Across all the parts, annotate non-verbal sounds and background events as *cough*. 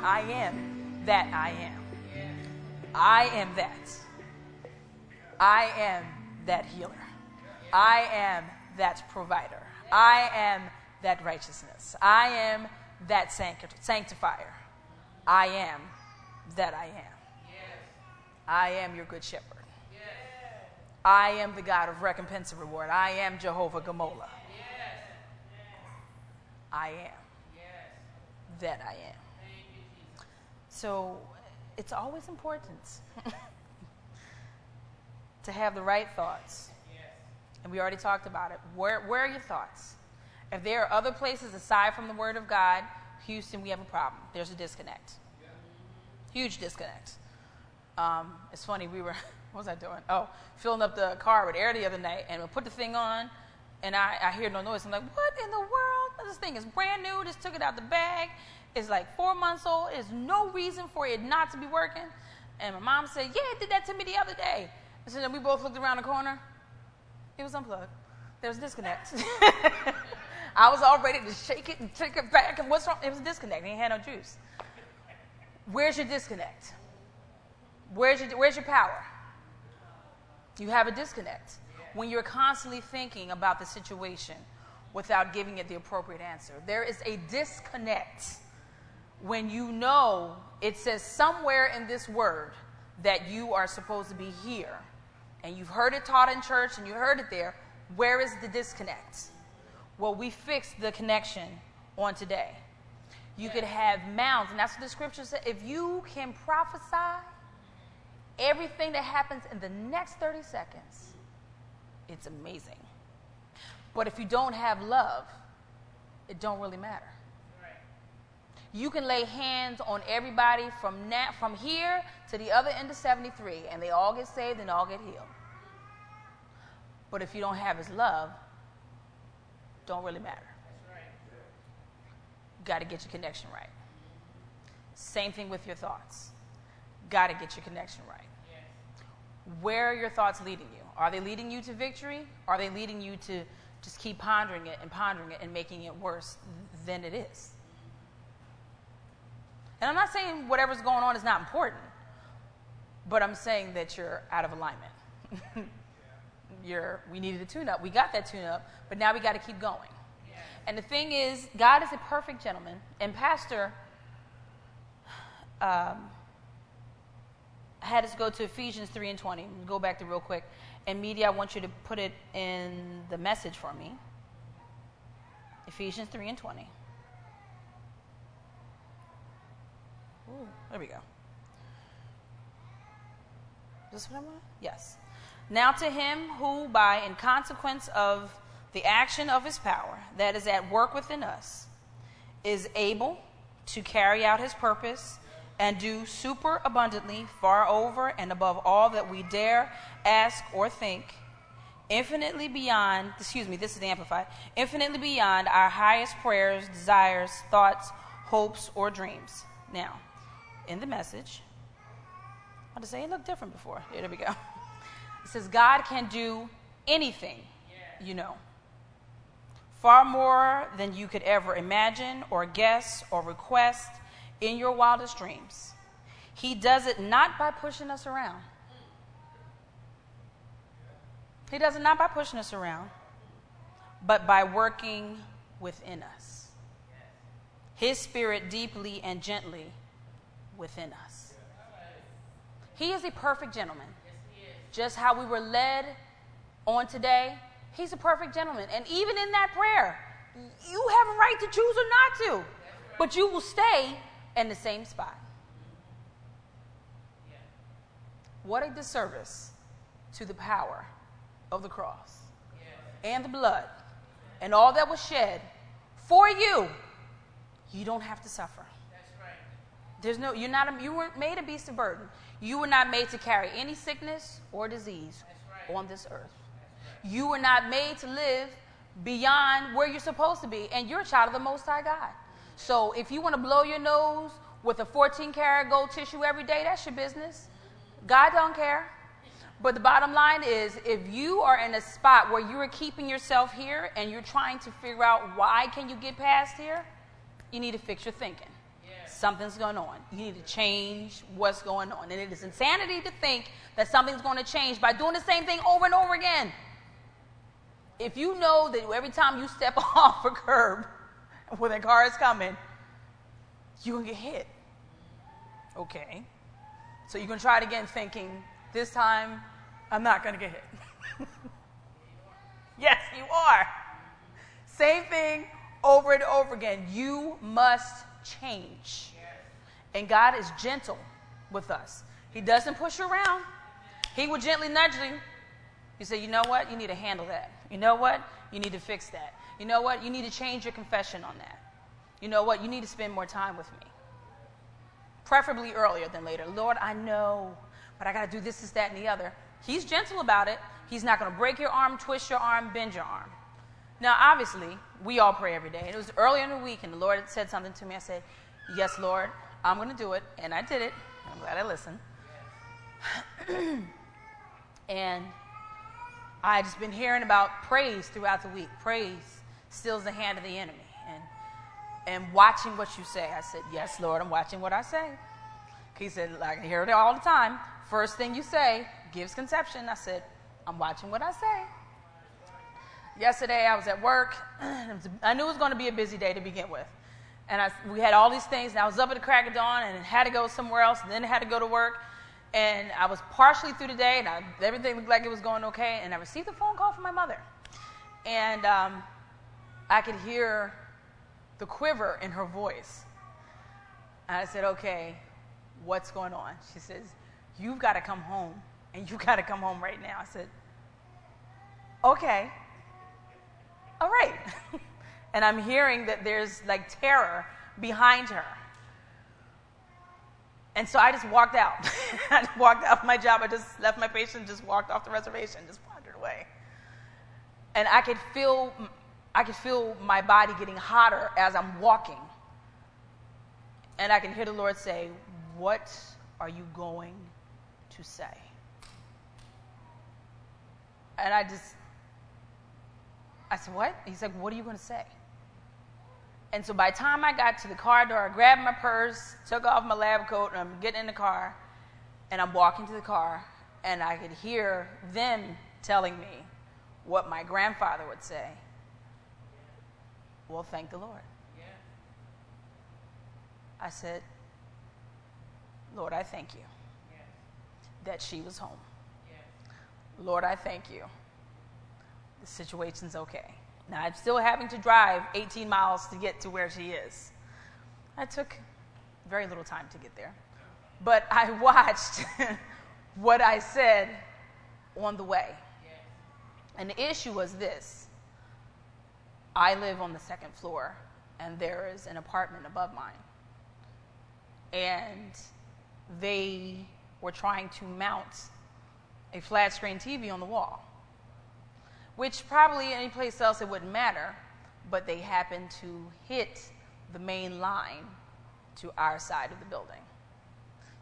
what? I am that I am. I am that. I am that healer. I am that provider. I am that righteousness. I am that sanctifier. I am that I am. I am your good shepherd. I am the God of recompense and reward. I am Jehovah Gamola. I am that I am. So it's always important *laughs* to have the right thoughts. And we already talked about it. Where, where are your thoughts? If there are other places aside from the Word of God, Houston, we have a problem. There's a disconnect. Huge disconnect. Um, it's funny, we were, *laughs* what was I doing? Oh, filling up the car with air the other night, and we put the thing on, and I, I hear no noise. I'm like, what in the world? This thing is brand new. Just took it out the bag. It's like four months old. There's no reason for it not to be working. And my mom said, yeah, it did that to me the other day. And so then we both looked around the corner. It was unplugged. There was a disconnect. *laughs* I was all ready to shake it and take it back. And what's wrong? It was a disconnect. He had no juice. Where's your disconnect? Where's your, where's your power? You have a disconnect when you're constantly thinking about the situation without giving it the appropriate answer. There is a disconnect when you know it says somewhere in this word that you are supposed to be here and you've heard it taught in church and you heard it there. Where is the disconnect? Well, we fixed the connection on today. You could have mounds, and that's what the scripture says. If you can prophesy everything that happens in the next 30 seconds, it's amazing. But if you don't have love, it don't really matter. You can lay hands on everybody from from here to the other end of 73, and they all get saved and all get healed. But if you don't have His love, don't really matter. Got to get your connection right. Same thing with your thoughts. Got to get your connection right. Where are your thoughts leading you? Are they leading you to victory? Are they leading you to just keep pondering it and pondering it and making it worse than it is? And I'm not saying whatever's going on is not important, but I'm saying that you're out of alignment. *laughs* you're, we needed a tune up. We got that tune up, but now we got to keep going. And the thing is, God is a perfect gentleman, and Pastor um, had us go to Ephesians 3 and 20. Go back to real quick. And media, I want you to put it in the message for me. Ephesians 3 and 20. Ooh, there we go. Is this what I want? Yes. Now to him who, by in consequence of the action of his power that is at work within us, is able to carry out his purpose and do super abundantly, far over and above all that we dare ask or think, infinitely beyond, excuse me, this is amplified, infinitely beyond our highest prayers, desires, thoughts, hopes, or dreams. Now, in the message. I want to say it looked different before. Here, there we go. *laughs* It says, God can do anything, you know. Far more than you could ever imagine or guess or request in your wildest dreams. He does it not by pushing us around. He does it not by pushing us around, but by working within us. His spirit deeply and gently within us. He is a perfect gentleman. Just how we were led on today, he's a perfect gentleman. And even in that prayer, you have a right to choose or not to, but you will stay in the same spot. What a disservice to the power of the cross and the blood and all that was shed for you. You don't have to suffer. There's no, you're not, a, you weren't made a beast of burden. You were not made to carry any sickness or disease right. on this earth. Right. You were not made to live beyond where you're supposed to be, and you're a child of the Most High God. So if you want to blow your nose with a 14 karat gold tissue every day, that's your business. God don't care. But the bottom line is if you are in a spot where you are keeping yourself here and you're trying to figure out why can you get past here, you need to fix your thinking. Something's going on. You need to change what's going on. And it is insanity to think that something's going to change by doing the same thing over and over again. If you know that every time you step *laughs* off a curb when a car is coming, you're going to get hit. Okay. So you're going to try it again thinking, this time I'm not going to get hit. *laughs* yes, you are. Same thing over and over again. You must change. And God is gentle with us. He doesn't push you around. He will gently nudge you. He say, you know what? You need to handle that. You know what? You need to fix that. You know what? You need to change your confession on that. You know what? You need to spend more time with me. Preferably earlier than later. Lord, I know, but I got to do this, this, that, and the other. He's gentle about it. He's not going to break your arm, twist your arm, bend your arm. Now, obviously, we all pray every day. And it was early in the week, and the Lord had said something to me. I said, Yes, Lord, I'm going to do it. And I did it. I'm glad I listened. *clears throat* and I just been hearing about praise throughout the week. Praise steals the hand of the enemy. And, and watching what you say. I said, Yes, Lord, I'm watching what I say. He said, I hear it all the time. First thing you say gives conception. I said, I'm watching what I say. Yesterday, I was at work. *clears throat* I knew it was going to be a busy day to begin with. And I, we had all these things, and I was up at the crack of dawn and had to go somewhere else, and then had to go to work. And I was partially through the day, and I, everything looked like it was going okay. And I received a phone call from my mother. And um, I could hear the quiver in her voice. And I said, Okay, what's going on? She says, You've got to come home, and you've got to come home right now. I said, Okay all right. *laughs* and I'm hearing that there's like terror behind her. And so I just walked out. *laughs* I walked out of my job. I just left my patient, just walked off the reservation, just wandered away. And I could feel, I could feel my body getting hotter as I'm walking. And I can hear the Lord say, What are you going to say? And I just I said, What? He's like, What are you going to say? And so by the time I got to the car door, I grabbed my purse, took off my lab coat, and I'm getting in the car, and I'm walking to the car, and I could hear them telling me what my grandfather would say. Well, thank the Lord. Yeah. I said, Lord, I thank you yeah. that she was home. Yeah. Lord, I thank you situation's okay. Now, I'm still having to drive 18 miles to get to where she is. I took very little time to get there. But I *laughs* watched *laughs* what I said on the way. And the issue was this I live on the second floor, and there is an apartment above mine. And they were trying to mount a flat screen TV on the wall which probably any place else it wouldn't matter, but they happened to hit the main line to our side of the building.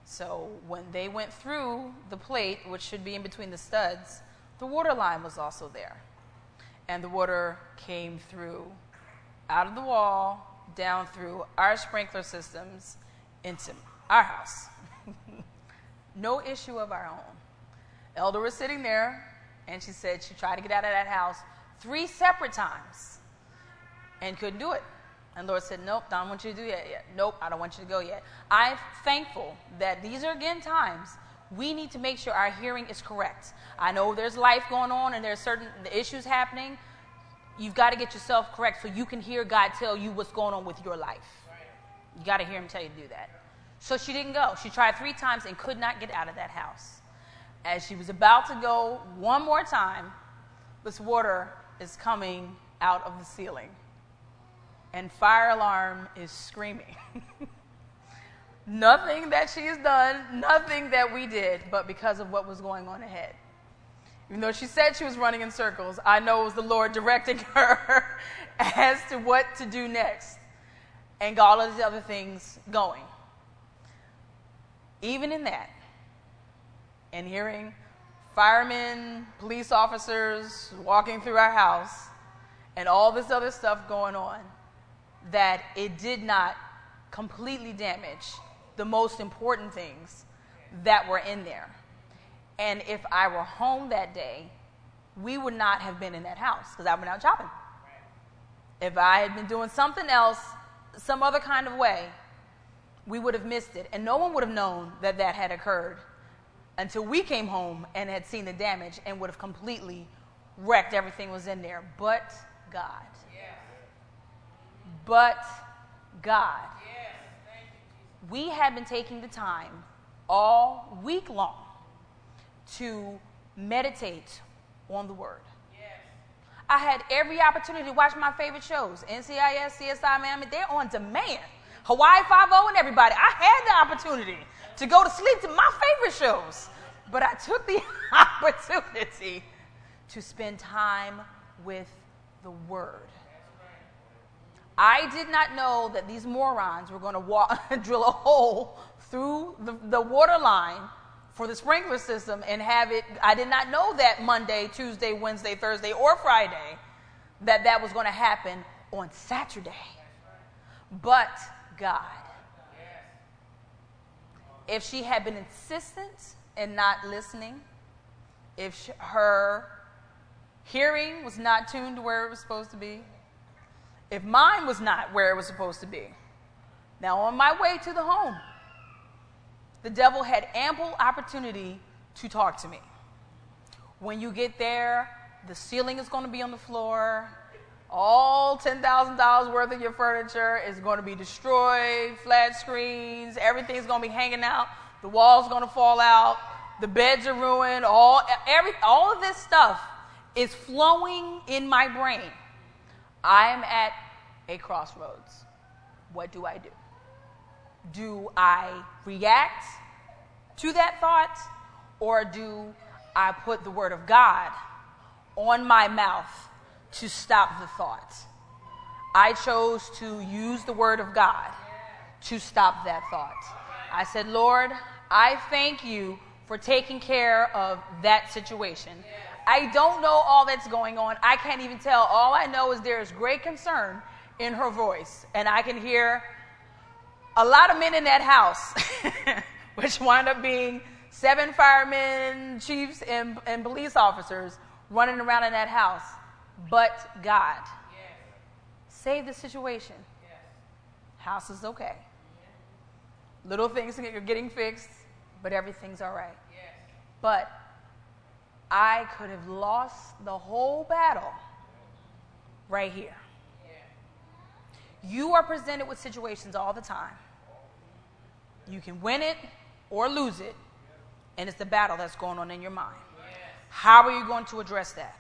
So when they went through the plate, which should be in between the studs, the water line was also there. And the water came through out of the wall, down through our sprinkler systems into our house. *laughs* no issue of our own. Elder was sitting there and she said she tried to get out of that house three separate times and couldn't do it. And Lord said, Nope, don't want you to do that yet. Nope, I don't want you to go yet. I'm thankful that these are again times we need to make sure our hearing is correct. I know there's life going on and there's certain the issues happening. You've got to get yourself correct so you can hear God tell you what's going on with your life. You got to hear Him tell you to do that. So she didn't go. She tried three times and could not get out of that house. As she was about to go one more time, this water is coming out of the ceiling. And fire alarm is screaming. *laughs* nothing that she has done, nothing that we did, but because of what was going on ahead. Even though she said she was running in circles, I know it was the Lord directing *laughs* her as to what to do next and got all of these other things going. Even in that, and hearing firemen, police officers walking through our house, and all this other stuff going on, that it did not completely damage the most important things that were in there. And if I were home that day, we would not have been in that house because I went out shopping. If I had been doing something else, some other kind of way, we would have missed it. And no one would have known that that had occurred until we came home and had seen the damage and would have completely wrecked everything was in there. But God. But God. we had been taking the time all week long to meditate on the Word. I had every opportunity to watch my favorite shows NCIS, CSI Miami. They're on demand. Hawaii 5 and everybody. I had the opportunity to go to sleep to my favorite shows, but I took the *laughs* opportunity to spend time with the Word. I did not know that these morons were going to walk, *laughs* drill a hole through the, the water line for the sprinkler system and have it. I did not know that Monday, Tuesday, Wednesday, Thursday, or Friday that that was going to happen on Saturday. But God. If she had been insistent and not listening, if she, her hearing was not tuned to where it was supposed to be, if mine was not where it was supposed to be. Now, on my way to the home, the devil had ample opportunity to talk to me. When you get there, the ceiling is going to be on the floor. All $10,000 worth of your furniture is going to be destroyed, flat screens, everything's going to be hanging out, the walls are going to fall out, the beds are ruined, all, every, all of this stuff is flowing in my brain. I am at a crossroads. What do I do? Do I react to that thought or do I put the word of God on my mouth to stop the thought? I chose to use the word of God to stop that thought. I said, Lord, I thank you for taking care of that situation. I don't know all that's going on. I can't even tell. All I know is there is great concern in her voice. And I can hear a lot of men in that house, *laughs* which wind up being seven firemen, chiefs, and, and police officers running around in that house. But God yes. saved the situation. Yes. House is okay. Little things are getting fixed, but everything's all right. Yes. But I could have lost the whole battle right here. You are presented with situations all the time. You can win it or lose it, and it's the battle that's going on in your mind. How are you going to address that?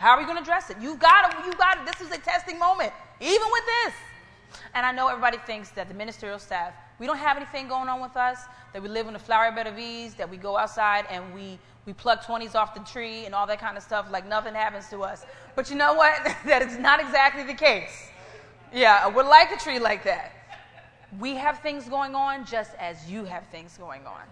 How are you going to address it? You've got to, you've got to, this is a testing moment, even with this. And I know everybody thinks that the ministerial staff, we don't have anything going on with us, that we live in a flower bed of ease, that we go outside and we we pluck 20s off the tree and all that kind of stuff like nothing happens to us. But you know what? *laughs* that is not exactly the case. Yeah, would like a tree like that. We have things going on just as you have things going on.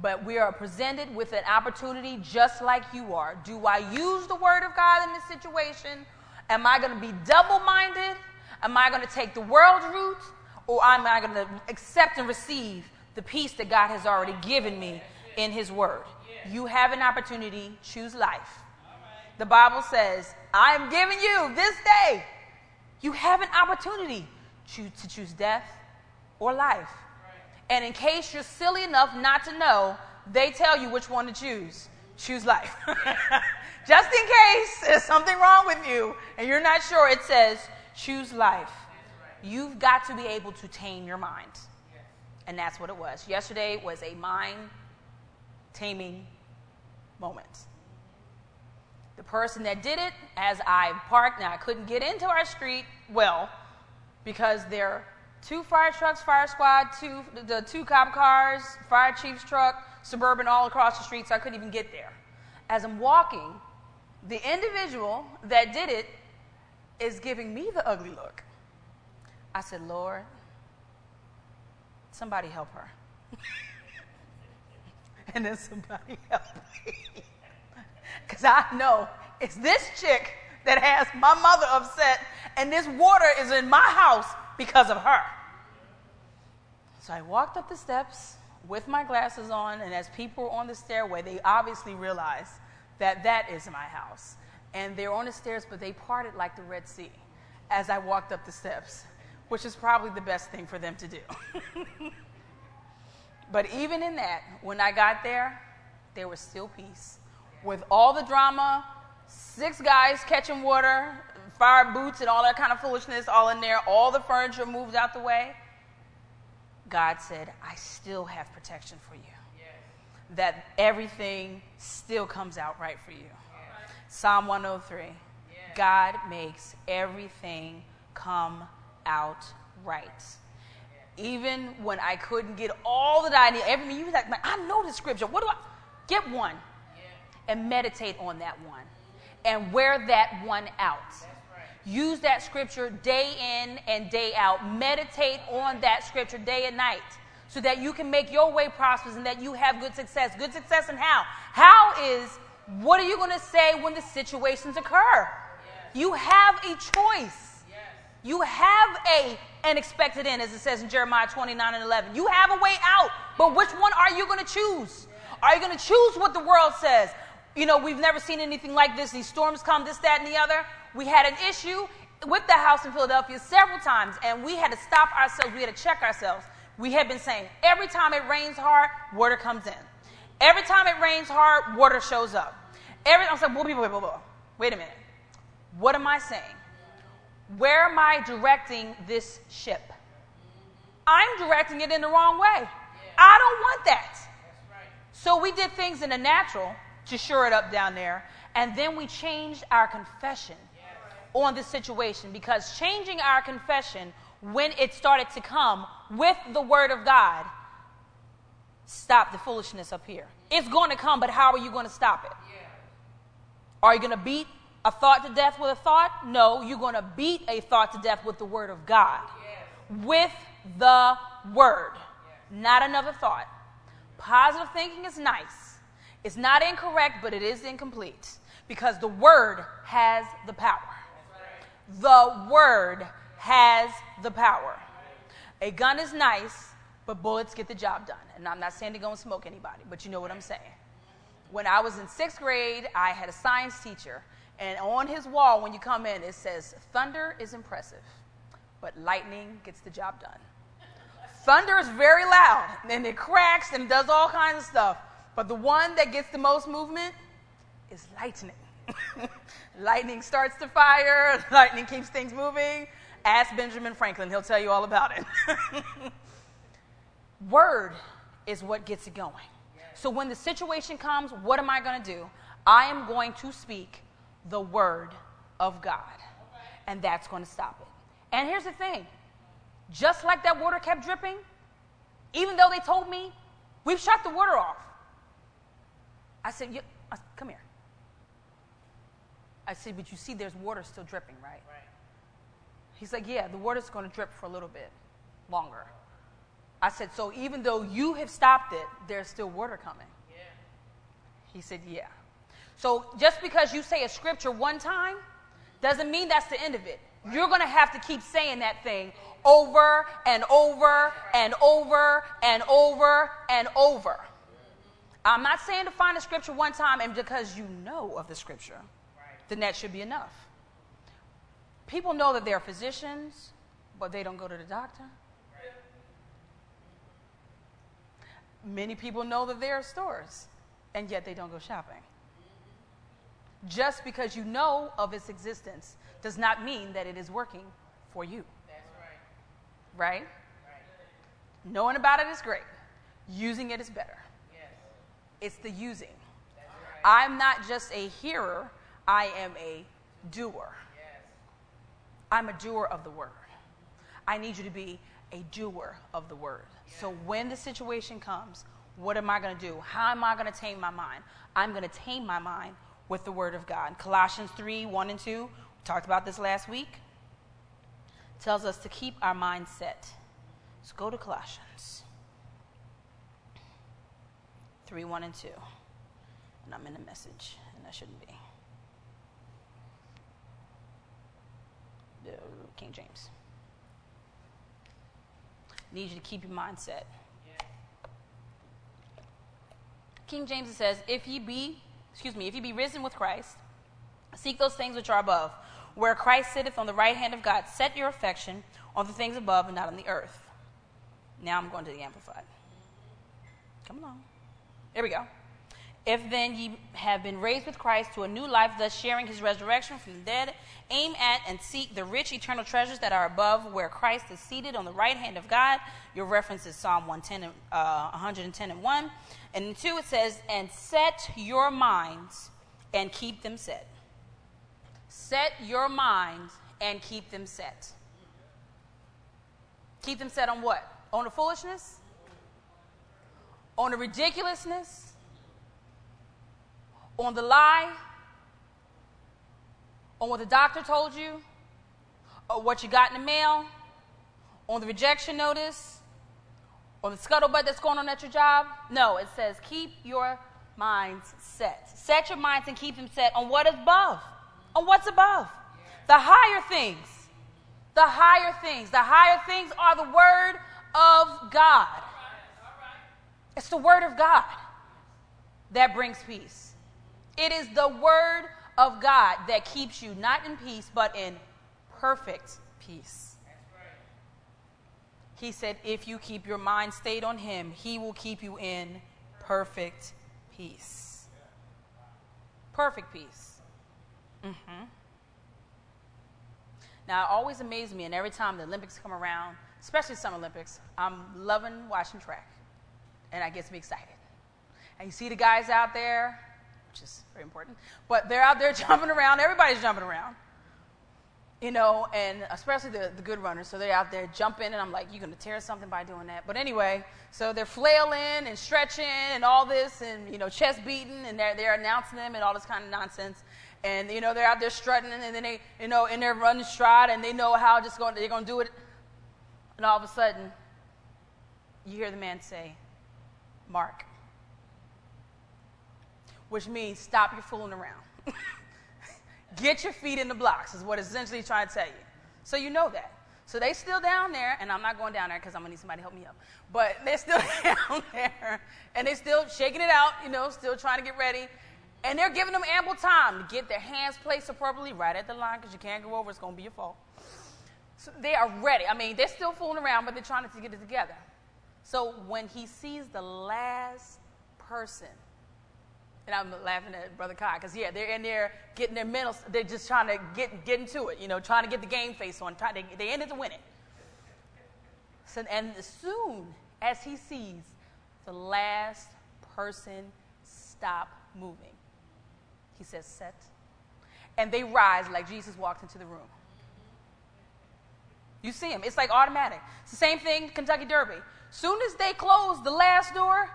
But we are presented with an opportunity just like you are. Do I use the word of God in this situation? Am I going to be double minded? Am I going to take the world route? Or am I going to accept and receive the peace that God has already given me in His word? you have an opportunity, choose life. The Bible says, I am giving you this day. You have an opportunity to choose death or life. And in case you're silly enough not to know, they tell you which one to choose. Choose life. *laughs* Just in case there's something wrong with you and you're not sure, it says choose life. You've got to be able to tame your mind. And that's what it was. Yesterday was a mind taming moment. The person that did it, as I parked, now I couldn't get into our street well because there are two fire trucks, fire squad, two the two cop cars, fire chief's truck, suburban all across the street, so I couldn't even get there. As I'm walking, the individual that did it is giving me the ugly look. I said, Lord, somebody help her. *laughs* and then somebody help me. *laughs* Because I know it's this chick that has my mother upset, and this water is in my house because of her. So I walked up the steps with my glasses on, and as people were on the stairway, they obviously realized that that is my house. And they're on the stairs, but they parted like the Red Sea as I walked up the steps, which is probably the best thing for them to do. *laughs* but even in that, when I got there, there was still peace. With all the drama, six guys catching water, fire boots, and all that kind of foolishness all in there, all the furniture moved out the way. God said, I still have protection for you. Yes. That everything still comes out right for you. Yes. Psalm 103 yes. God makes everything come out right. Even when I couldn't get all that I need, every you like, I know the scripture. What do I get one and meditate on that one and wear that one out. Use that scripture day in and day out. Meditate on that scripture day and night so that you can make your way prosperous and that you have good success. Good success and how? How is what are you going to say when the situations occur? Yes. You have a choice. Yes. You have a an expected end, as it says in Jeremiah 29 and 11. You have a way out, but which one are you going to choose? Are you going to choose what the world says? You know, we've never seen anything like this. These storms come, this, that, and the other. We had an issue with the house in Philadelphia several times, and we had to stop ourselves. We had to check ourselves. We had been saying, every time it rains hard, water comes in. Every time it rains hard, water shows up. Every, I'm saying, whoa, whoa, whoa, whoa. wait a minute. What am I saying? Where am I directing this ship? I'm directing it in the wrong way. I don't want that. So we did things in the natural to shore it up down there, and then we changed our confession on the situation because changing our confession when it started to come with the word of God stop the foolishness up here. It's going to come, but how are you going to stop it? Are you going to beat a thought to death with a thought? No, you're going to beat a thought to death with the word of God. With the word, not another thought. Positive thinking is nice. It's not incorrect, but it is incomplete because the word has the power. The word has the power. A gun is nice, but bullets get the job done. And I'm not saying to go and smoke anybody, but you know what I'm saying. When I was in sixth grade, I had a science teacher, and on his wall, when you come in, it says, Thunder is impressive, but lightning gets the job done. Thunder is very loud, and it cracks and does all kinds of stuff. But the one that gets the most movement is lightning. *laughs* lightning starts the fire, *laughs* lightning keeps things moving. Ask Benjamin Franklin, he'll tell you all about it. *laughs* Word is what gets it going. So when the situation comes, what am I going to do? I am going to speak the word of God. And that's going to stop it. And here's the thing just like that water kept dripping, even though they told me, we've shut the water off. I said, I, uh, come here. I said, but you see there's water still dripping, right? right. He's like, yeah, the water's going to drip for a little bit longer. I said, so even though you have stopped it, there's still water coming. Yeah. He said, yeah. So just because you say a scripture one time doesn't mean that's the end of it. Right. You're going to have to keep saying that thing over and over and over and over and over. I'm not saying to find a scripture one time and because you know of the scripture, then that should be enough. People know that they're physicians, but they don't go to the doctor. Many people know that there are stores, and yet they don't go shopping. Just because you know of its existence does not mean that it is working for you. Right? right? Knowing about it is great. Using it is better. Yes. It's the using. Right. I'm not just a hearer, I am a doer. I'm a doer of the word. I need you to be a doer of the word. So when the situation comes, what am I going to do? How am I going to tame my mind? I'm going to tame my mind with the word of God. Colossians 3 1 and 2, we talked about this last week tells us to keep our mind set. Let's go to Colossians 3 1 and 2. And I'm in the message, and I shouldn't be. uh, Uh, King James. Need you to keep your mind set. King James says, "If ye be, excuse me, if ye be risen with Christ, seek those things which are above, where Christ sitteth on the right hand of God. Set your affection on the things above and not on the earth." Now I'm going to the amplified. Come along. Here we go. If then ye have been raised with Christ to a new life, thus sharing his resurrection from the dead, aim at and seek the rich eternal treasures that are above, where Christ is seated on the right hand of God. Your reference is Psalm 110 and, uh, 110 and 1. And in 2 it says, And set your minds and keep them set. Set your minds and keep them set. Keep them set on what? On the foolishness? On the ridiculousness? On the lie, on what the doctor told you, or what you got in the mail, on the rejection notice, on the scuttlebutt that's going on at your job. No, it says keep your minds set. Set your minds and keep them set on what is above, on what's above. The higher things. The higher things. The higher things are the Word of God. It's the Word of God that brings peace. It is the word of God that keeps you not in peace, but in perfect peace. He said, if you keep your mind stayed on Him, He will keep you in perfect peace. Perfect peace. Mm-hmm. Now, it always amazes me, and every time the Olympics come around, especially Summer Olympics, I'm loving watching track, and that gets me excited. And you see the guys out there, which is very important. But they're out there *laughs* jumping around. Everybody's jumping around. You know, and especially the, the good runners. So they're out there jumping, and I'm like, you're going to tear something by doing that. But anyway, so they're flailing and stretching and all this, and, you know, chest beating, and they're, they're announcing them and all this kind of nonsense. And, you know, they're out there strutting, and then they, you know, in their running stride, and they know how just going, they're going to do it. And all of a sudden, you hear the man say, Mark which means stop your fooling around. *laughs* Get your feet in the blocks, is what essentially trying to tell you. So you know that. So they still down there, and I'm not going down there because I'm gonna need somebody to help me up. But they're still *laughs* down there, and they're still shaking it out, you know, still trying to get ready. And they're giving them ample time to get their hands placed appropriately right at the line because you can't go over, it's gonna be your fault. So they are ready. I mean, they're still fooling around, but they're trying to get it together. So when he sees the last person and I'm laughing at Brother Kai because, yeah, they're in there getting their mental, they're just trying to get, get into it, you know, trying to get the game face on. Trying to, they it to win it. So, and as soon as he sees the last person stop moving, he says, set. And they rise like Jesus walked into the room. You see him. It's like automatic. It's the same thing, Kentucky Derby. Soon as they close the last door,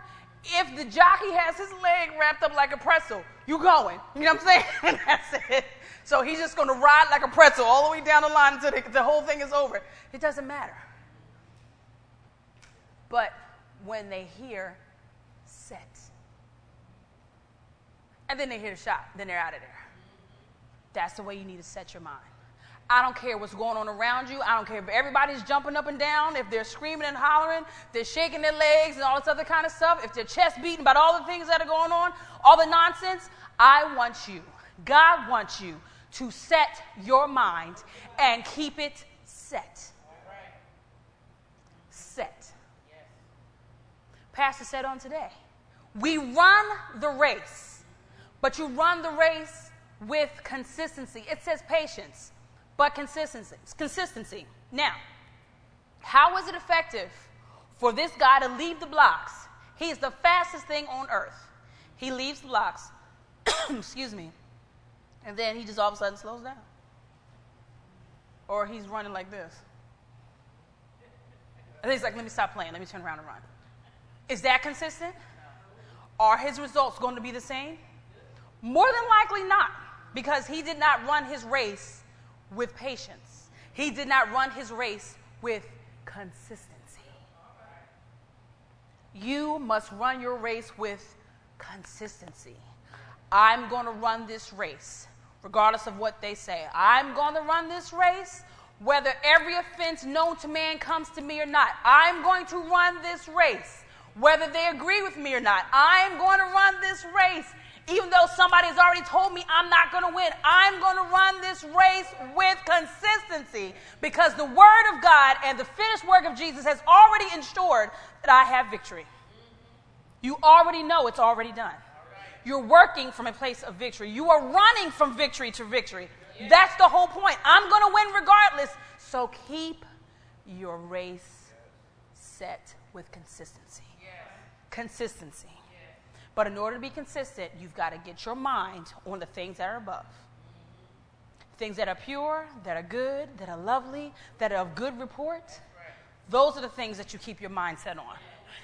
if the jockey has his leg wrapped up like a pretzel, you going. You know what I'm saying? *laughs* That's it. So he's just going to ride like a pretzel all the way down the line until the, the whole thing is over. It doesn't matter. But when they hear set, and then they hear the shot, then they're out of there. That's the way you need to set your mind. I don't care what's going on around you. I don't care if everybody's jumping up and down, if they're screaming and hollering, they're shaking their legs and all this other kind of stuff, if their chest beating about all the things that are going on, all the nonsense. I want you, God wants you to set your mind and keep it set. Set. Pastor said on today, we run the race, but you run the race with consistency. It says patience but consistency. Consistency. Now, how is it effective for this guy to leave the blocks? He is the fastest thing on earth. He leaves the blocks, *coughs* excuse me, and then he just all of a sudden slows down. Or he's running like this. And he's like, let me stop playing, let me turn around and run. Is that consistent? Are his results going to be the same? More than likely not, because he did not run his race with patience. He did not run his race with consistency. You must run your race with consistency. I'm going to run this race, regardless of what they say. I'm going to run this race whether every offense known to man comes to me or not. I'm going to run this race, whether they agree with me or not. I'm going to run this race. Even though somebody has already told me I'm not going to win, I'm going to run this race with consistency because the Word of God and the finished work of Jesus has already ensured that I have victory. You already know it's already done. You're working from a place of victory. You are running from victory to victory. That's the whole point. I'm going to win regardless. So keep your race set with consistency. Consistency. But in order to be consistent, you've got to get your mind on the things that are above. Things that are pure, that are good, that are lovely, that are of good report. Those are the things that you keep your mind set on.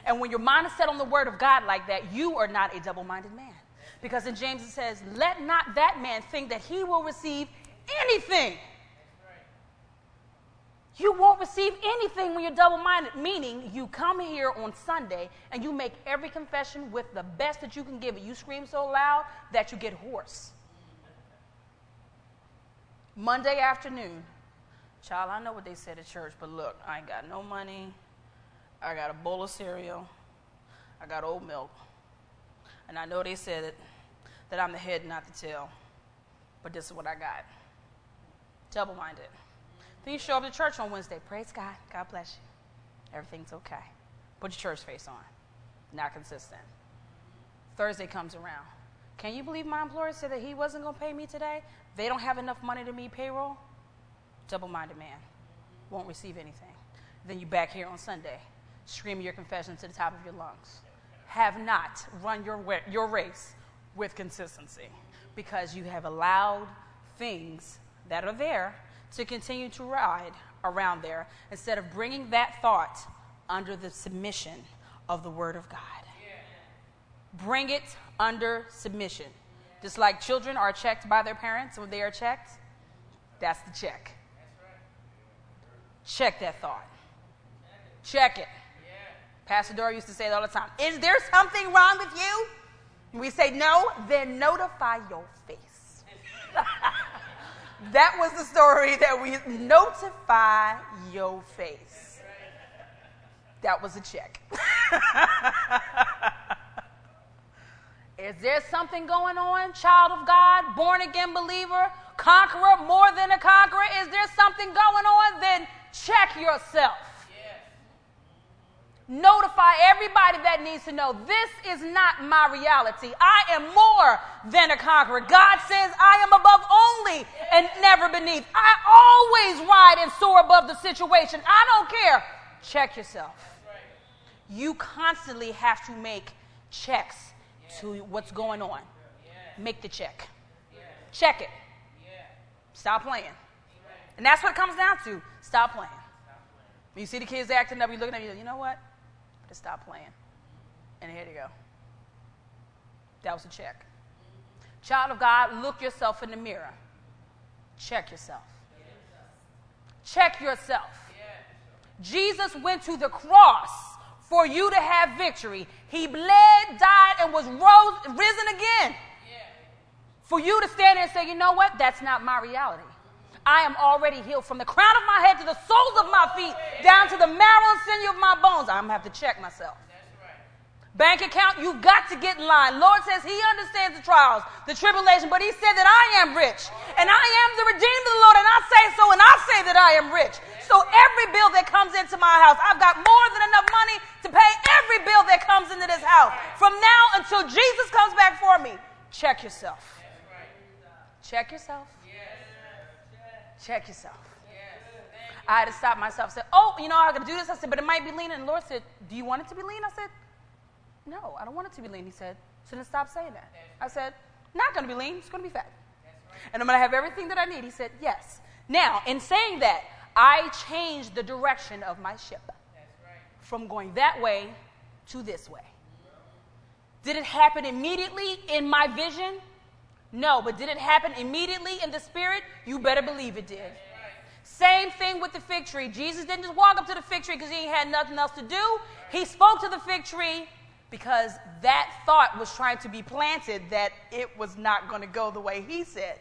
And when your mind is set on the word of God like that, you are not a double minded man. Because in James it says, Let not that man think that he will receive anything. You won't receive anything when you're double minded, meaning you come here on Sunday and you make every confession with the best that you can give it. You scream so loud that you get hoarse. Monday afternoon, child, I know what they said at church, but look, I ain't got no money. I got a bowl of cereal. I got old milk. And I know they said it, that I'm the head, not the tail. But this is what I got double minded. Then you show up to church on Wednesday. Praise God. God bless you. Everything's okay. Put your church face on. Not consistent. Thursday comes around. Can you believe my employer said that he wasn't going to pay me today? They don't have enough money to meet payroll? Double minded man. Won't receive anything. Then you back here on Sunday, screaming your confession to the top of your lungs. Have not run your, your race with consistency because you have allowed things that are there to continue to ride around there instead of bringing that thought under the submission of the Word of God. Bring it under submission. Just like children are checked by their parents when they are checked, that's the check. Check that thought. Check it. Pastor Dora used to say it all the time. Is there something wrong with you? we say no, then notify your face. *laughs* that was the story that we notify your face. That was a check. *laughs* Is there something going on, child of God, born again believer, conqueror, more than a conqueror? Is there something going on? Then check yourself. Notify everybody that needs to know this is not my reality. I am more than a conqueror. God says I am above only and never beneath. I always ride and soar above the situation. I don't care. Check yourself. You constantly have to make checks to what's going on. Make the check. Check it. Stop playing. And that's what it comes down to. Stop playing. When you see the kids acting up, you're looking at you, you know what? To stop playing. And here you go. That was a check. Child of God, look yourself in the mirror. Check yourself. Check yourself. Jesus went to the cross for you to have victory. He bled, died, and was rose, risen again. For you to stand there and say, you know what? That's not my reality. I am already healed from the crown of my head to the soles of my feet, down to the marrow and sinew of my bones. I'm going to have to check myself. Bank account, you've got to get in line. Lord says He understands the trials, the tribulation, but He said that I am rich. And I am the redeemed of the Lord, and I say so, and I say that I am rich. So every bill that comes into my house, I've got more than enough money to pay every bill that comes into this house. From now until Jesus comes back for me, check yourself. Check yourself. Check yourself. I had to stop myself. Said, "Oh, you know, I'm gonna do this." I said, "But it might be lean." And the Lord said, "Do you want it to be lean?" I said, "No, I don't want it to be lean." He said, "So then stop saying that." I said, "Not gonna be lean. It's gonna be fat, and I'm gonna have everything that I need." He said, "Yes." Now, in saying that, I changed the direction of my ship from going that way to this way. Did it happen immediately in my vision? No, but did it happen immediately in the spirit? You better believe it did. Same thing with the fig tree. Jesus didn't just walk up to the fig tree because he had nothing else to do. He spoke to the fig tree because that thought was trying to be planted that it was not going to go the way he said.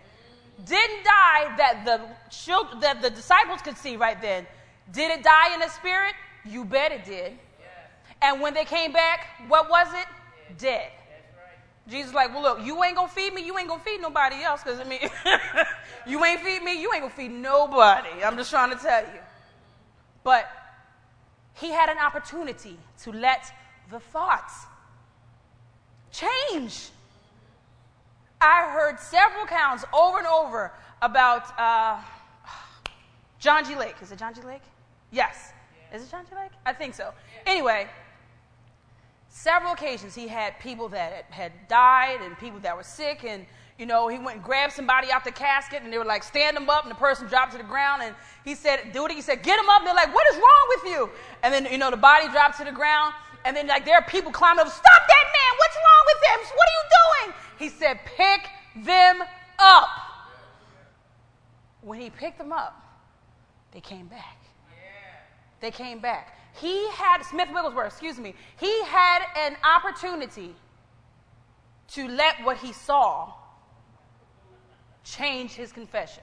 didn't die that the children, that the disciples could see right then. Did it die in the spirit? You bet it did. And when they came back, what was it? Dead. Jesus like, well, look, you ain't gonna feed me. You ain't gonna feed nobody else. Cause I mean, *laughs* you ain't feed me. You ain't gonna feed nobody. I'm just trying to tell you. But he had an opportunity to let the thoughts change. I heard several counts over and over about uh, John G. Lake. Is it John G. Lake? Yes. Is it John G. Lake? I think so. Anyway, several occasions he had people that had died and people that were sick and you know he went and grabbed somebody out the casket and they were like stand them up and the person dropped to the ground and he said do it he said get them up and they're like what is wrong with you? And then you know the body dropped to the ground and then like there are people climbing up stop that man what's wrong with him? What are you doing? He said pick them up. When he picked them up they came back. They came back he had, Smith Wigglesworth, excuse me, he had an opportunity to let what he saw change his confession.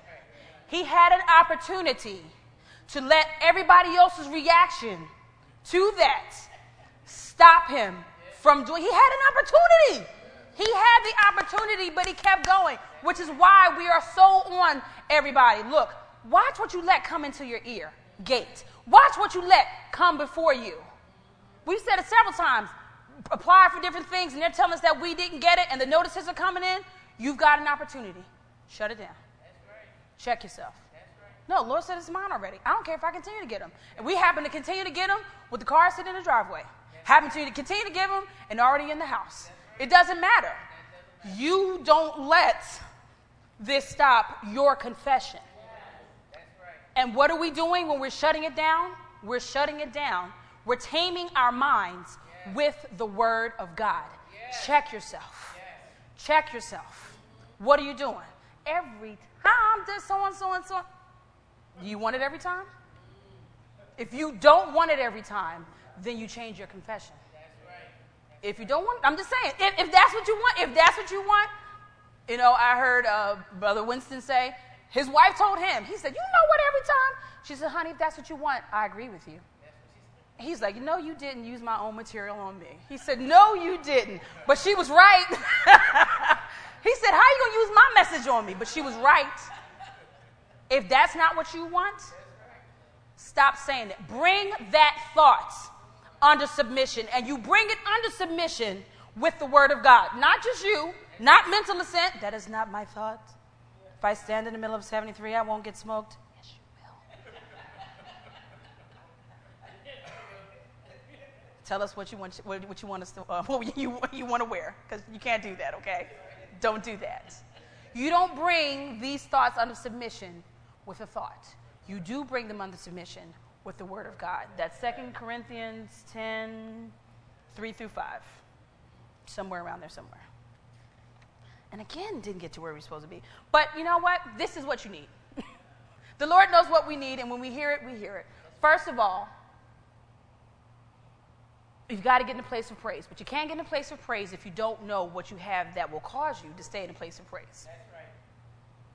He had an opportunity to let everybody else's reaction to that stop him from doing. He had an opportunity. He had the opportunity, but he kept going, which is why we are so on everybody. Look, watch what you let come into your ear gate. Watch what you let come before you. We've said it several times. Apply for different things, and they're telling us that we didn't get it, and the notices are coming in. You've got an opportunity. Shut it down. Right. Check yourself. Right. No, Lord said it's mine already. I don't care if I continue to get them. And we happen to continue to get them with the car sitting in the driveway. Happen to continue to give them and already in the house. Right. It doesn't matter. You don't let this stop your confession. And what are we doing when we're shutting it down? We're shutting it down. We're taming our minds yes. with the Word of God. Yes. Check yourself. Yes. Check yourself. What are you doing? Every time this, so and so and so. Do you want it every time? If you don't want it every time, then you change your confession. If you don't want, I'm just saying, if, if that's what you want, if that's what you want, you know, I heard uh, Brother Winston say, his wife told him, he said, You know what, every time? She said, Honey, if that's what you want, I agree with you. He's like, No, you didn't use my own material on me. He said, No, you didn't. But she was right. *laughs* he said, How are you going to use my message on me? But she was right. If that's not what you want, stop saying it. Bring that thought under submission, and you bring it under submission with the Word of God. Not just you, not mental assent. That is not my thought. If I stand in the middle of 73, I won't get smoked. Yes, you will. Tell us what you want, what you want us to, uh, *laughs* what you, you want to wear, because you can't do that, okay? Don't do that. You don't bring these thoughts under submission with a thought. You do bring them under submission with the Word of God. That's 2 Corinthians 10, 3 through 5. Somewhere around there, somewhere. And again, didn't get to where we're supposed to be. But you know what? This is what you need. *laughs* the Lord knows what we need, and when we hear it, we hear it. First of all, you've got to get in a place of praise. But you can't get in a place of praise if you don't know what you have that will cause you to stay in a place of praise. That's right.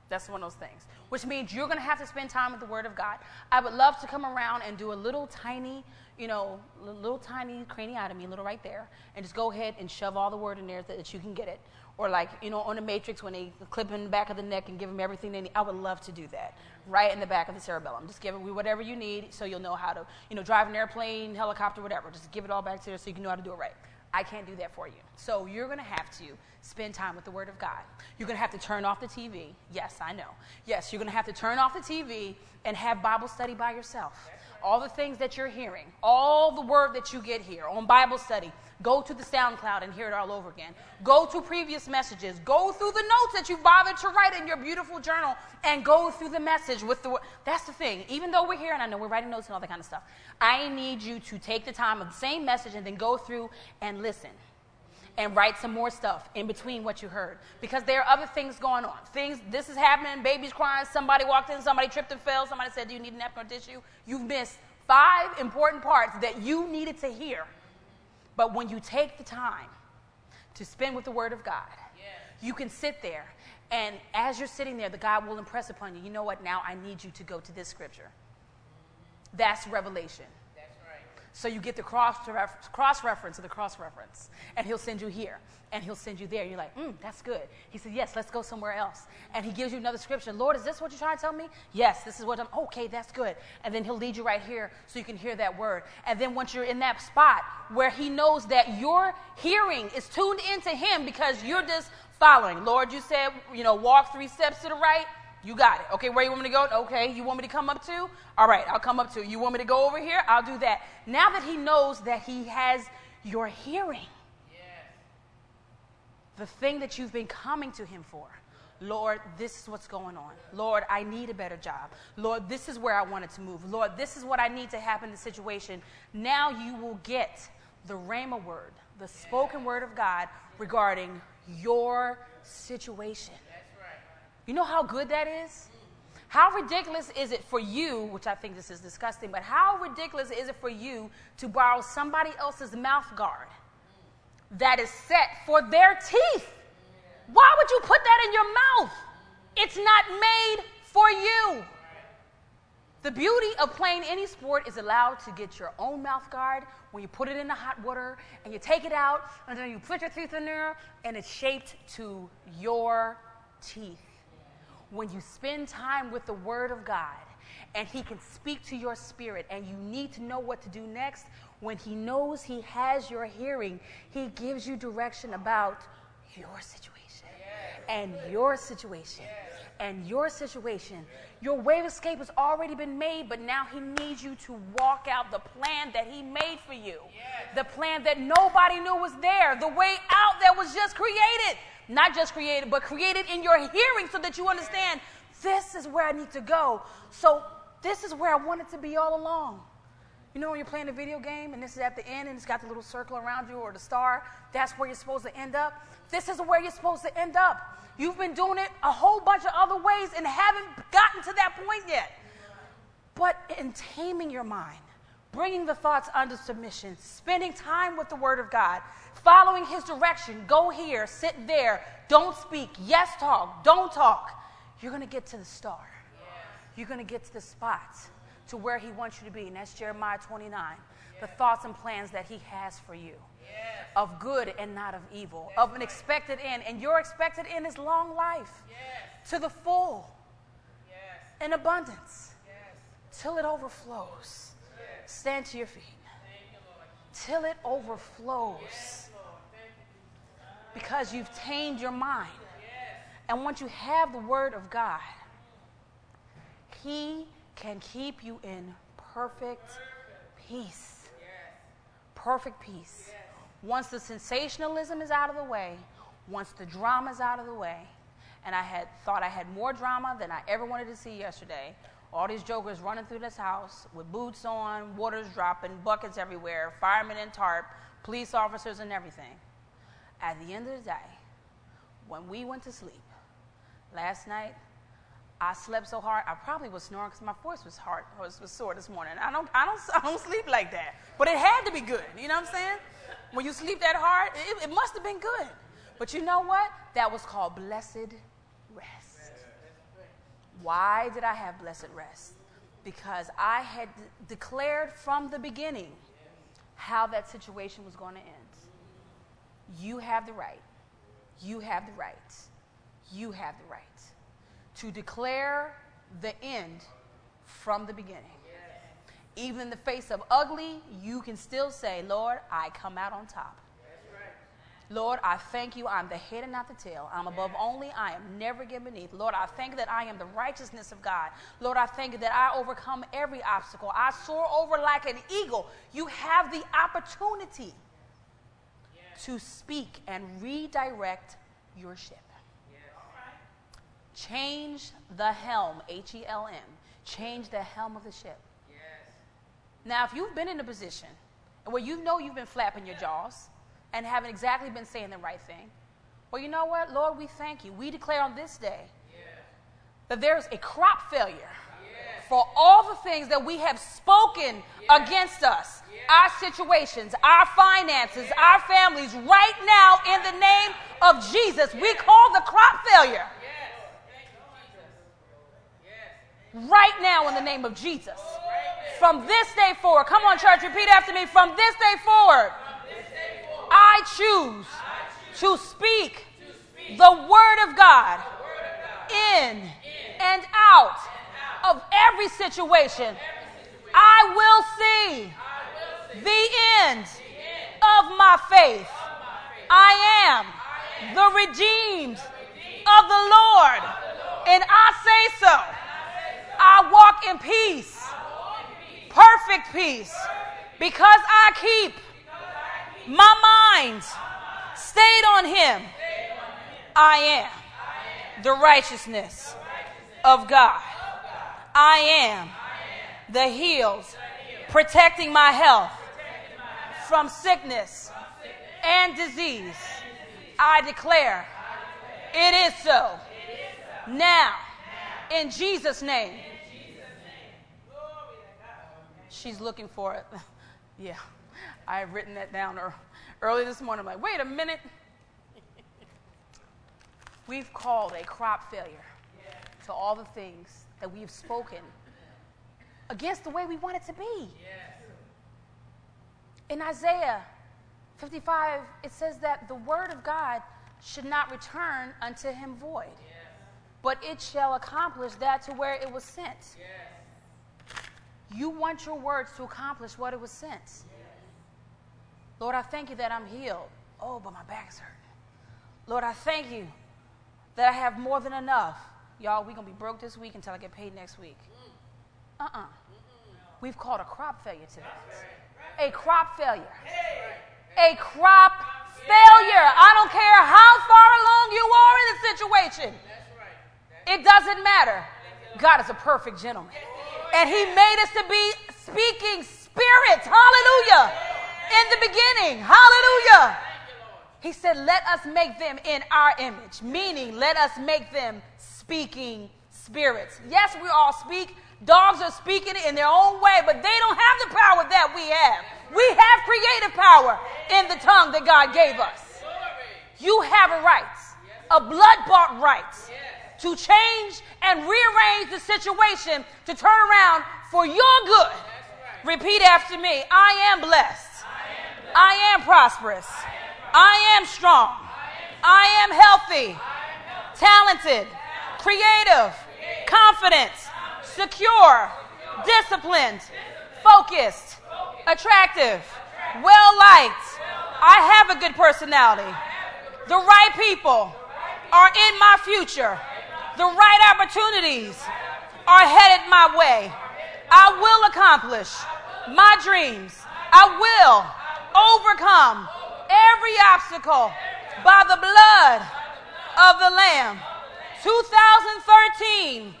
That's one of those things. Which means you're going to have to spend time with the Word of God. I would love to come around and do a little tiny, you know, little tiny craniotomy, a little right there, and just go ahead and shove all the Word in there so that you can get it. Or like you know on the matrix when they clip in the back of the neck and give them everything they need. I would love to do that. Right in the back of the cerebellum. Just give it whatever you need so you'll know how to you know drive an airplane helicopter whatever. Just give it all back to there so you can know how to do it right. I can't do that for you. So you're going to have to spend time with the word of god. You're going to have to turn off the tv yes i know. Yes you're going to have to turn off the tv and have bible study by yourself all the things that you're hearing all the word that you get here on bible study Go to the SoundCloud and hear it all over again. Go to previous messages. Go through the notes that you bothered to write in your beautiful journal and go through the message with the That's the thing. Even though we're here and I know we're writing notes and all that kind of stuff, I need you to take the time of the same message and then go through and listen and write some more stuff in between what you heard because there are other things going on. Things, this is happening, baby's crying, somebody walked in, somebody tripped and fell, somebody said, Do you need a napkin or tissue? You've missed five important parts that you needed to hear but when you take the time to spend with the Word of God, yes. you can sit there And as you're sitting there, the God will impress upon you, you know what, now I need you to go to this scripture. That's revelation. So you get the cross, cross reference of the cross reference, and he'll send you here, and he'll send you there. You're like, mm, that's good. He said, yes, let's go somewhere else. And he gives you another scripture. Lord, is this what you're trying to tell me? Yes, this is what I'm, okay, that's good. And then he'll lead you right here so you can hear that word. And then once you're in that spot where he knows that your hearing is tuned into him because you're just following. Lord, you said, you know, walk three steps to the right you got it. Okay, where you want me to go? Okay, you want me to come up to? All right, I'll come up to. You want me to go over here? I'll do that. Now that he knows that he has your hearing, yes. the thing that you've been coming to him for. Lord, this is what's going on. Lord, I need a better job. Lord, this is where I wanted to move. Lord, this is what I need to happen in the situation. Now you will get the Rhema word, the spoken word of God regarding your situation. You know how good that is? How ridiculous is it for you, which I think this is disgusting, but how ridiculous is it for you to borrow somebody else's mouth guard that is set for their teeth? Why would you put that in your mouth? It's not made for you. The beauty of playing any sport is allowed to get your own mouth guard when you put it in the hot water and you take it out and then you put your teeth in there and it's shaped to your teeth when you spend time with the Word of God and He can speak to your spirit and you need to know what to do next, when He knows He has your hearing, He gives you direction about your situation and your situation and your situation. Your way of escape has already been made, but now He needs you to walk out the plan that He made for you. The plan that nobody knew was there, the way out that was just created. Not just created, but created in your hearing so that you understand this is where I need to go. So this is where I wanted to be all along. You know when you're playing a video game and this is at the end and it's got the little circle around you or the star, that's where you're supposed to end up. This is where you're supposed to end up. You've been doing it a whole bunch of other ways and haven't gotten to that point yet. But in taming your mind, bringing the thoughts under submission, spending time with the Word of God, following His direction, go here, sit there, don't speak, yes, talk, don't talk, you're going to get to the star. You're going to get to the spot to where He wants you to be. And that's Jeremiah 29. The thoughts and plans that He has for you of good and not of evil, of an expected end. And your expected end is long life to the full yes. in abundance till it overflows. Stand to your feet. Till it overflows. Because you've tamed your mind. And once you have the Word of God, He can keep you in perfect peace. Perfect peace. Once the sensationalism is out of the way, once the drama is out of the way, and I had thought I had more drama than I ever wanted to see yesterday, all these jokers running through this house with boots on, waters dropping, buckets everywhere, firemen in tarp, police officers and everything. At the end of the day, when we went to sleep last night, I slept so hard, I probably was snoring because my voice was hard, was, was sore this morning. I don't, I, don't, *laughs* I don't sleep like that. But it had to be good. You know what I'm saying? When you sleep that hard, it, it must have been good. But you know what? That was called blessed rest. why did I have blessed rest? Because I had d- declared from the beginning how that situation was going to end. You have the right. You have the right. You have the right to declare the end from the beginning. Even in the face of ugly, you can still say, Lord, I come out on top. Lord, I thank you. I'm the head and not the tail. I'm above only. I am never given beneath. Lord, I thank you that I am the righteousness of God. Lord, I thank you that I overcome every obstacle. I soar over like an eagle. You have the opportunity to speak and redirect your ship. Change the helm, H E L M. Change the helm of the ship. Now, if you've been in a position where you know you've been flapping your jaws, and haven't exactly been saying the right thing. Well, you know what? Lord, we thank you. We declare on this day that there's a crop failure for all the things that we have spoken yes. against us, yes. our situations, our finances, yes. our families, right now in the name of Jesus. We call the crop failure. Right now in the name of Jesus. From this day forward, come on, church, repeat after me. From this day forward, this day forward I, choose I choose to speak, to speak the, word the Word of God in, in and out of every situation. I will see the end of my faith. I am the redeemed of the Lord. And I say so. I walk in peace, perfect peace, because I keep my mind stayed on Him. I am the righteousness of God. I am the healed, protecting my health from sickness and disease. I declare it is so. Now, in Jesus' name. She's looking for it. *laughs* yeah, I have written that down early this morning. I'm like, wait a minute. We've called a crop failure to all the things that we've spoken against the way we want it to be. Yes. In Isaiah 55, it says that the word of God should not return unto him void, but it shall accomplish that to where it was sent. You want your words to accomplish what it was sent. Lord, I thank you that I'm healed. Oh, but my back's hurting. Lord, I thank you that I have more than enough. Y'all, we're going to be broke this week until I get paid next week. Uh uh-uh. uh. we have called a crop failure to that. A crop failure. A crop failure. I don't care how far along you are in the situation. It doesn't matter. God is a perfect gentleman. And He made us to be speaking spirits. Hallelujah. In the beginning. Hallelujah. He said, Let us make them in our image, meaning, let us make them speaking spirits. Yes, we all speak. Dogs are speaking in their own way, but they don't have the power that we have. We have creative power in the tongue that God gave us. You have a right, a blood bought right, to change and rearrange the situation to turn around for your good. Repeat after me I am blessed. I am prosperous. I am strong. I am healthy, talented, creative, confident, secure, disciplined, focused, attractive, well liked. I have a good personality. The right people are in my future. The right opportunities are headed my way. I will accomplish my dreams. I will overcome every obstacle by the blood of the Lamb. 2013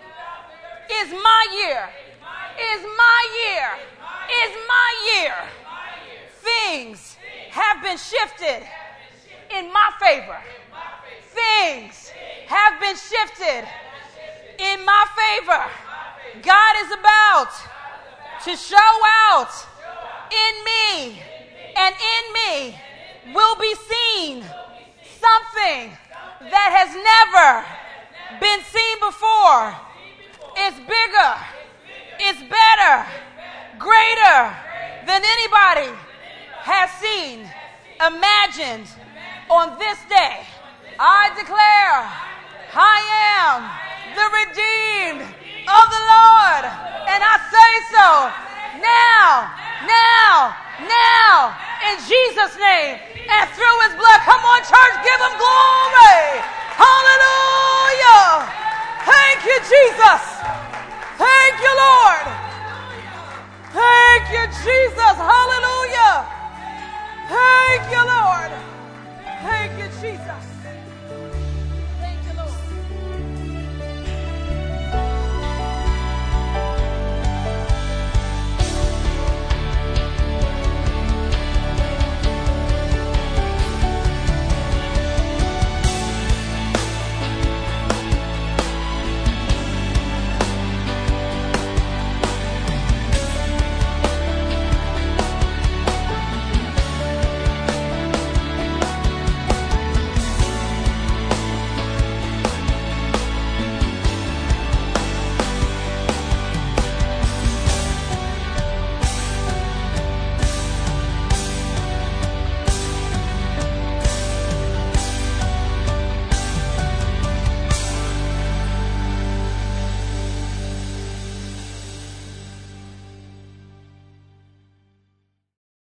is my year. Is my year. Is my year. Things have been shifted in my favor. Things have been shifted in my favor. God is about to show out in me, and in me will be seen something that has never been seen before. It's bigger, it's better, greater than anybody has seen, imagined on this day. I declare I am the redeemed of the Lord. And I say so now, now, now, in Jesus' name and through his blood. Come on, church, give him glory. Hallelujah. Thank you, Jesus. Thank you, Lord. Thank you, Jesus. Hallelujah. Thank you, Lord. Thank you.